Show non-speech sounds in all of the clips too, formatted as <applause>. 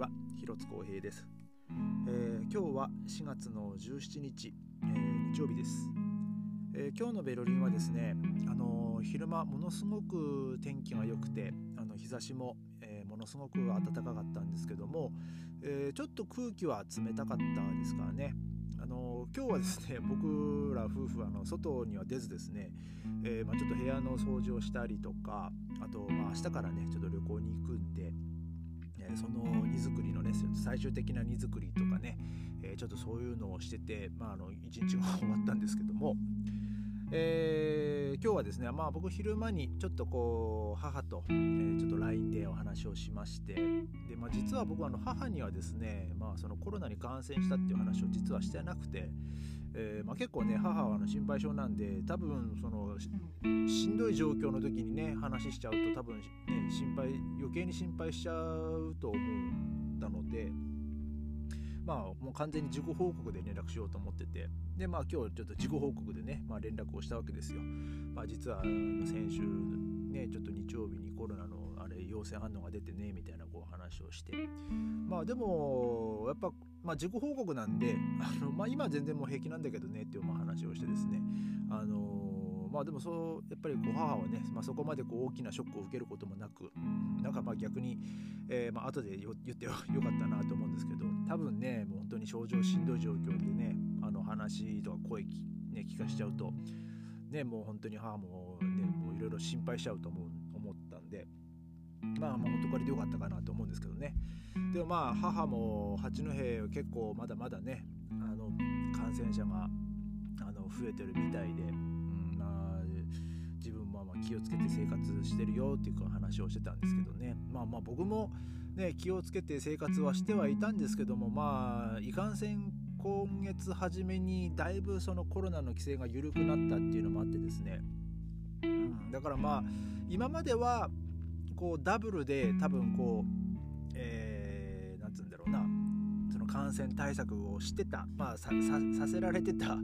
は広津光平です、えー、今日は4月の17日、えー、日曜日です、えー、今日のベルリンはですね、あの昼間ものすごく天気が良くてあの日差しも、えものすごく暖かかったんですけども、えちょっと空気は冷たかったですからね。あの今日はですね <laughs> 僕ら夫婦はあの外には出ずですね、えー、まあ、ちょっと部屋の掃除をしたりとかあと、まあ、明日からねちょっと旅行に行くんで、え、その荷造りのね最終的な荷造りとかね、え、ちょっとそういうのをしてて、まあ、あの一日が終わったんですけども、えー、今日はですね、まあ、僕昼間にちょっとこう母と、え、ちょっと LINE でお話をしましてで、まあ、実は僕はあの母にはですね、まあ、そのコロナに感染したっていう話を実はしてなくて、えー、まあ、結構ね母はあの心配性なんで多分そのしんどい状況の時にね話しちゃうと多分ね心配余計に心配しちゃうと思ったので。まあもう完全に自己報告で連絡しようと思っててでまあ今日ちょっと自己報告でね、まあ、連絡をしたわけですよ。まあ、実は先週ねちょっと日曜日にコロナのあれ陽性反応が出てねみたいなこう話をしてまあでもやっぱ、まあ、自己報告なんであの、まあ、今全然もう平気なんだけどねっていうまあ話をしてですね。あのまあでもそうやっぱりこう母はね、まあ、そこまでこう大きなショックを受けることもなくなんかまあ逆に、えー、まあ後で言ってよかったなと思うんですけど多分ねもう本当に症状しんどい状況でねあの話とか声、ね、聞かしちゃうとねもう本当に母もねもういろいろ心配しちゃうと思う思ったんでまあまあ本当これでよかったかなと思うんですけどね。でもまあ母も八戸結構まだまだねあの感染者があの増えてるみたいで自分も気をつけて生活してるよっていう話をしてたんですけどね。まあまあ僕もね気をつけて生活はしてはいたんですけどもまあいかんせん今月初めにだいぶそのコロナの規制が緩くなったっていうのもあってですね、うん、だからまあ今まではこうダブルで多分こうえー、なんつうんだろうな。その感染対策をしてた、まあ、させられてた、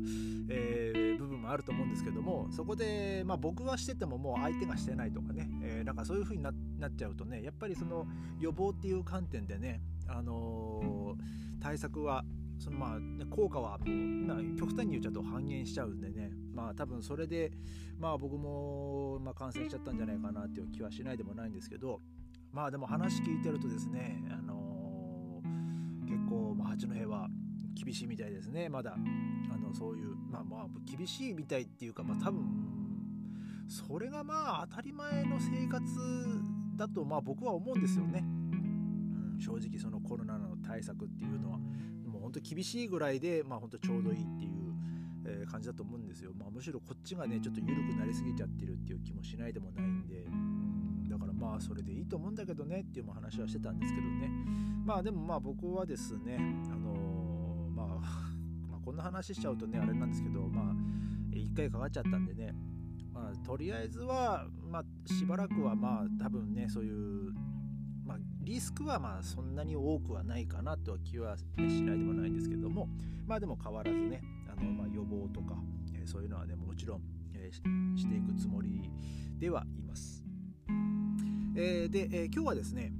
えーもあると思うんですけどもそこで、まあ、僕はしててももう相手がしてないとかね、えー、なんかそういう風になっちゃうとねやっぱりその予防っていう観点でね、あのー、対策はそのまあね効果はもう極端に言っちゃうと半減しちゃうんでね。まあ多分それでまあ僕もまあ感染しちゃったんじゃないかなっていう気はしないでもないんですけど。まあでも話聞いてるとですね、あのー、結構、まあ、八戸は厳しいみたいですね。まだあのそういうまあまあ厳しいみたいっていうかまあ多分それがまあ当たり前の生活だとまあ僕は思うんですよね、うん、正直そのコロナの対策っていうのは。本当厳しいぐらいでまあ本当ちょうどいいっていうえ感じだと思うんですよ、まあ、むしろこっちがねちょっと緩くなりすぎちゃってるっていう気もしないでもないんで、だからまあそれでいいと思うんだけどねっていう話はしてたんですけどね。まあでもまあ僕はですねあのまあ <laughs> こんな話しちゃうとねあれなんですけどまあ1回かかっちゃったんでね。まあとりあえずはまあしばらくはまあ多分ねそういう、リスクはまあそんなに多くはないかなとは気は、しないでもないんですけどもまあでも変わらずねあの、まあ、予防とか、え、そういうのはねもちろん、え、していくつもりではいます。えー、で、え今日はですね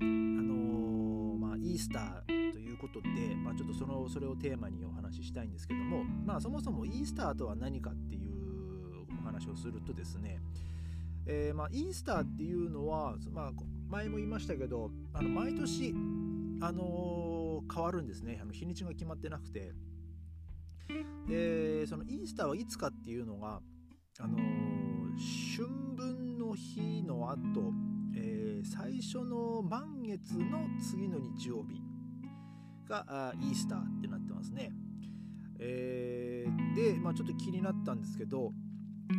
あのまあ、イースターということで、まあ、ちょっとそのそれをテーマにお話ししたいんですけども、まあ、そもそもイースターとは何かっていうお話をするとですね、えー、まあ、イースターっていうのは、まあ、前も言いましたけどあの毎年、あのー、変わるんですねあの日にちが決まってなくてでそのイースターはいつかっていうのが、あのー、春分の日の後、えー、最初の満月の次の日曜日がイースターってなってますね。えー、で、まあ、ちょっと気になったんですけど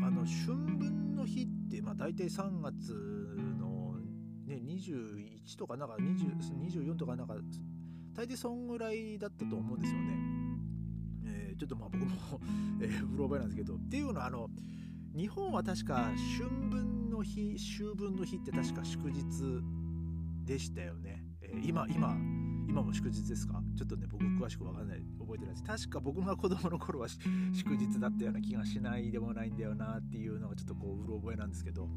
あの春分の日って、まあ、大体3月、ね、21とかなんか24とかなんか大抵そんぐらいだったと思うんですよね。えー、ちょっとまあ僕も <laughs> えー、うろ覚えなんですけどっていうのはあの日本は確か春分の日秋分の日って確か祝日でしたよね。えー、今今今も祝日ですか？ちょっとね僕詳しく分かんない覚えてないです確か僕が子供の頃は祝日だったような気がしないでもないんだよなっていうのがちょっとこううろ覚えなんですけど、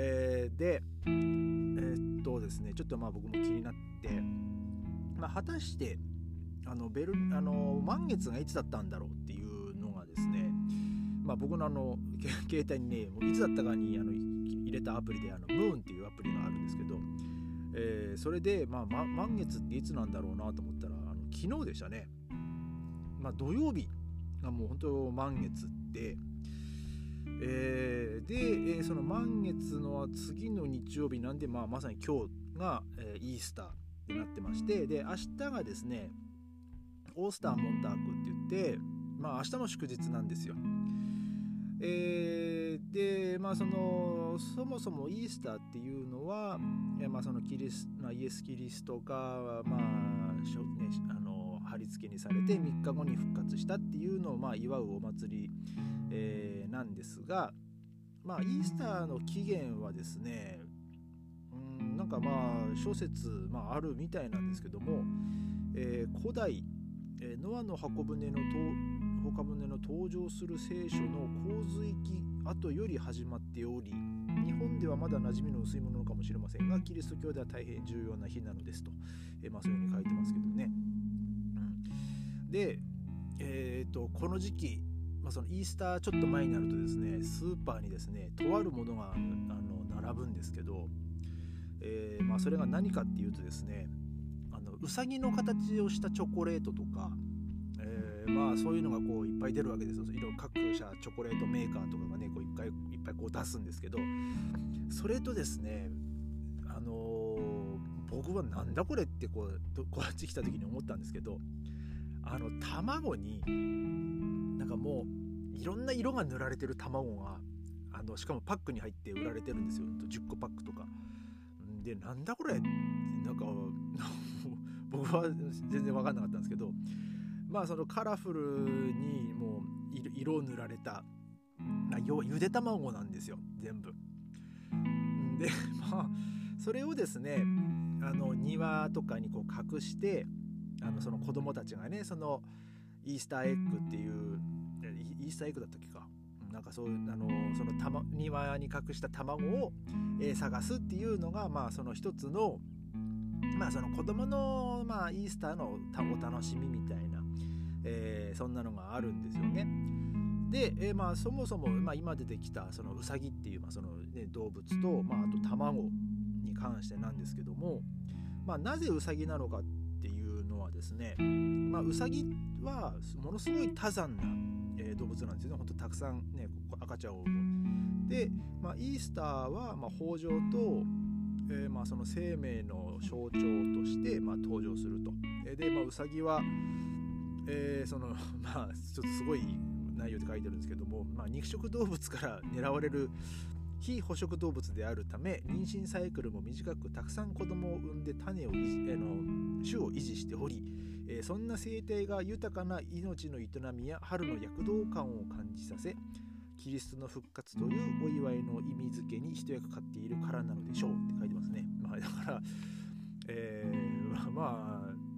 えー、でえー、っとですねちょっとまあ僕も気になって、まあ、果たしてあのベルあの満月がいつだったんだろうっていうのがですね、まあ、僕のあの <laughs> 携帯にねもういつだったかにあの入れたアプリであのムーンっていうアプリがあるんですけど、えー、それで、まあ、ま、満月っていつなんだろうなと思ったらあの昨日でしたね、まあ、土曜日がもう本当満月で、えー、で、えー、その満月の次の日曜日なんで、まあ、まさに今日が、えー、イースターになってましてで明日がですねオースターモンタークって言ってまあ明日も祝日なんですよ。えー、でまあそのそもそもイースターっていうのは、まあ、そのキリス、まあ、イエス・キリストが、まあね、あ付けにされて3日後に復活したっていうのを、まあ、祝うお祭り、えー、なんですが、まあ、イースターの起源はですねうんなんかまあ諸説、まあ、あるみたいなんですけども、えー、古代、えー、ノアの箱舟の箱舟の登場する聖書の洪水記後より始まっており日本ではまだ馴染みの薄いものかもしれませんがキリスト教では大変重要な日なのですと、えー、まあ、そういうふうに書いてますけどね。で、えーと、この時期、まあ、そのイースターちょっと前になるとですねスーパーにですねとあるものがあの並ぶんですけど、えー、まあ、それが何かっていうとですねあのうさぎの形をしたチョコレートとかまあそういうのがこういっぱい出るわけですよ。いろ各社チョコレートメーカーとかがねこういっぱいいっぱいこう出すんですけどそれとですねあの、僕はなんだこれってこうこっち来た時に思ったんですけどあの卵になんかもういろんな色が塗られてる卵があのしかもパックに入って売られてるんですよ10個パックとか。でなんだこれ？なんか <laughs> 僕は全然分かんなかったんですけどまあそのカラフルにもう色を塗られた要はゆで卵なんですよ全部。で <laughs> まあそれをですねあの庭とかにこう隠してあのその子供たちがねそのイースターエッグっていうイースターエッグだったっけかなんかそういうあのそのた、ま、庭に隠した卵を、えー、探すっていうのがまあその一つのまあその子供のまあイースターのお楽しみみたいなえー、そんなのがあるんですよね。で、えー、まあそもそも、まあ、今出てきたそのウサギっていう、まあそのね、動物と、まあ、あと卵に関してなんですけども、まあ、なぜウサギなのかっですね、まあ、ウサギはものすごい多産な、え、動物なんですよねほんとたくさん、ね、赤ちゃんを産む。で、まあ、イースターは、まあ、豊穣と、えー、まあその生命の象徴として、ま、登場すると。で、まあ、ウサギはえー、その <laughs> まあちょっとすごい内容で書いてるんですけども、まあ、肉食動物から狙われる非捕食動物であるため妊娠サイクルも短くたくさん子供を産んで種を維持あの種を維持しており、えー、そんな生態が豊かな命の営みや春の躍動感を感じさせキリストの復活というお祝いの意味付けに一役買っているからなのでしょうって書いてますね。まあ、だから、えー、まあ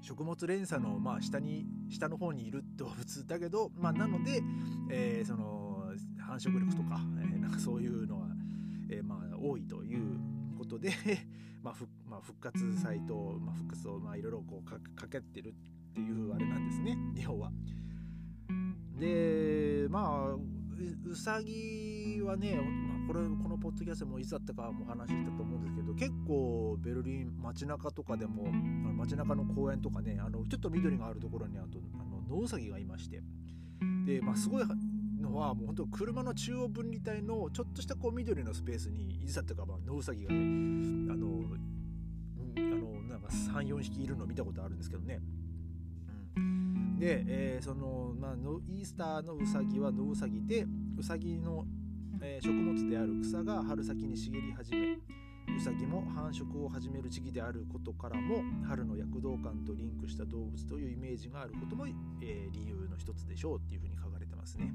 食物連鎖のまあ下に下の方にいる動物だけど、まあ、なので、えー、その繁殖力とか,、えー、なんかそういうのは、えー、まあ多いということで <laughs> まあふまあ、復活祭と、まあ、復活をまあいろいろこうかかけてるっていうあれなんですね要は。でまあうさぎはね、まあ、これこのポッドキャストもいつだったかも話したと思うんですけど結構ベルリン街中とかでも街中の公園とかねあのちょっと緑があるところにあとあのノウサギがいましてで、まあ、すごいのはもう本当車の中央分離帯のちょっとしたこう緑のスペースにいつだったかまあノウサギがねあのあのなんか34匹いるのを見たことあるんですけどね。で、えー、その、まあ、イースターのうさぎは野うさぎでうさぎの、えー、食物である草が春先に茂り始めうさぎも繁殖を始める時期であることからも春の躍動感とリンクした動物というイメージがあることも、えー、理由の一つでしょうっていうふうに書かれてますね。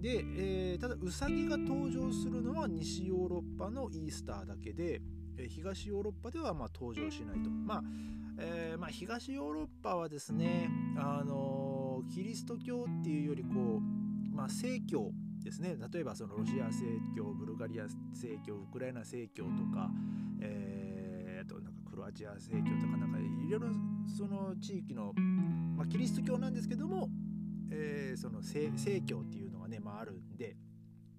で、えー、ただうさぎが登場するのは西ヨーロッパのイースターだけで、えー、東ヨーロッパではまあ登場しないと。まあえー、まあ、東ヨーロッパはですね、あのキリスト教っていうよりこう、まあ、正教、ですね例えばそのロシア正教ブルガリア正教ウクライナ正教とか、えー、となんかクロアチア正教とかなんかいろいろその地域の、まあ、キリスト教なんですけども、えー、その正教っていうのがね、まあ、あるんで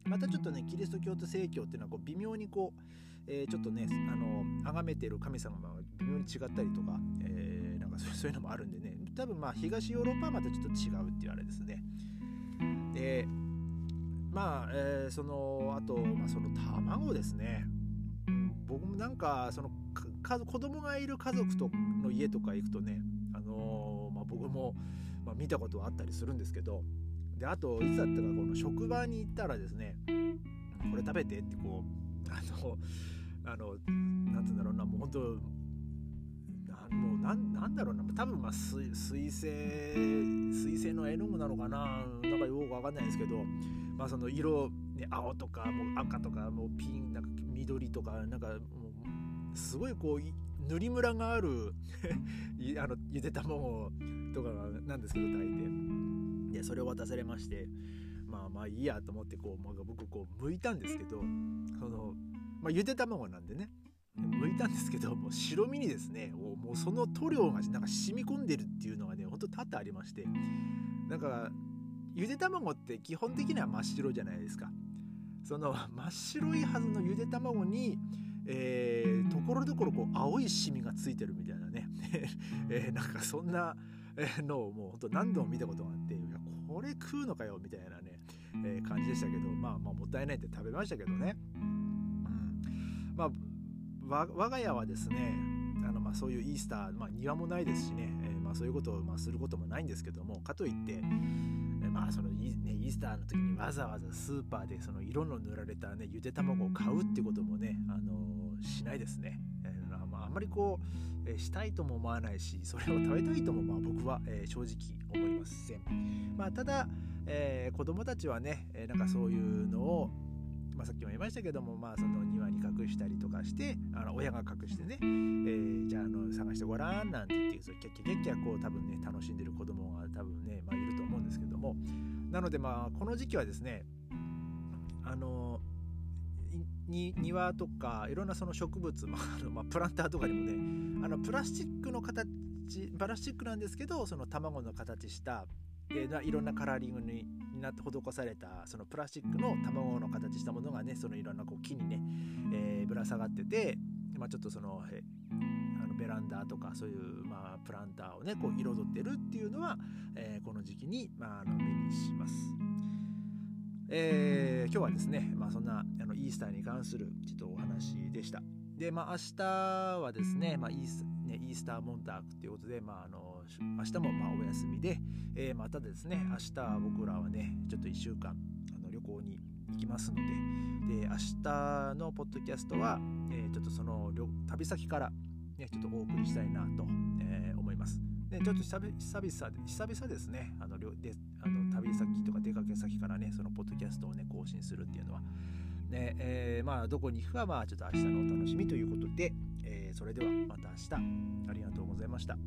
またちょっとねキリスト教と正教っていうのはこう微妙にこう、えー、ちょっとねあの崇めてる神様が微妙に違ったりとか、えー、なんかそう <laughs> いうのもあるんでね多分まあ東ヨーロッパはまたちょっと違うっていうあれですね。でまあ、えー、そのあと、まあ、その卵ですね。僕もなんかそのか子供がいる家族との家とか行くとね、あのー、まあ、僕も、まあ、見たことはあったりするんですけどであといつだったかこの職場に行ったらですねこれ食べてってこうあのあのなんて言うんだろうなもう本当もうなんなんだろうな多分まあ水水星水星の絵の具なのかななんかよくわかんないですけどまあその色、ね、青とかもう赤とかもうピンなんか緑とかなんかもうすごいこう塗りムラがある <laughs> あのゆで卵とかなんですけど大抵。でそれを渡されましてまあまあいいやと思ってこう、まあ、僕こう剥いたんですけどその、まあ、ゆで卵なんでね剥いたんですけどもう白身にですねもうその塗料がなんか染み込んでるっていうのがねほんと多々ありましてなんかゆで卵って基本的には真っ白じゃないですか。その真っ白いはずのゆで卵にえー、ところどころこう青いシミがついてるみたいなね、<laughs> えー、なんかそんなのをもうほんと何度も見たことがあっていやこれ食うのかよみたいなね、えー、感じでしたけどまあまあもったいないって食べましたけどね、うん、まあ我が家はですねあのまあそういうイースター、まあ、庭もないですしね、えー、まあそういうことをまあすることもないんですけどもかといって、えまあそのイ,、ね、イースターの時にわざわざスーパーでその色の塗られた、ね、ゆで卵を買うってこともね、あのー、しないですね。えー、ま、りこう、えー、したいとも思わないしそれを食べたいともまあ僕は、えー、正直思いません。まあ、ただ、えー、子供たちはね、えー、なんかそういうのをまあ、さっきも言いましたけども、まあ、その庭に隠したりとかしてあの親が隠してね、えー、じゃああの探してごらんなんて言ってキャッキャキャッキャこう多分ね楽しんでる子供が多分ね、まあ、いると思うんですけどもなのでまあこの時期はですねあのに庭とかいろんなその植物、まあまあ、プランターとかにもねあのプラスチックの形プラスチックなんですけどその卵の形したいろんなカラーリングになって施されたそのプラスチックの卵の形したものがねそのいろんなこう木にね、えー、ぶら下がってて、まあ、ちょっとそのあのベランダとかそういう、まあ、プランターをねこう彩ってるっていうのは、えー、この時期に、まあ、あの目にします。えー、今日はですね、まあ、そんなあのイースターに関するちょっとお話でした。で、まあ、明日はですね、まあイースね、イースターモンタークということで、まあ、あの明日もまあお休みで、えー、またですね明日僕らはねちょっと1週間あの旅行に行きますのでで明日のポッドキャストは、えー、ちょっとその旅先から、ね、ちょっとお送りしたいなと、えー、思います。でちょっと久々久々ですねあのであの旅先とか出かけ先からねそのポッドキャストをね更新するっていうのは。ねえー、まあどこに行くかはまあちょっと明日のお楽しみということで、えー、それではまた明日ありがとうございました。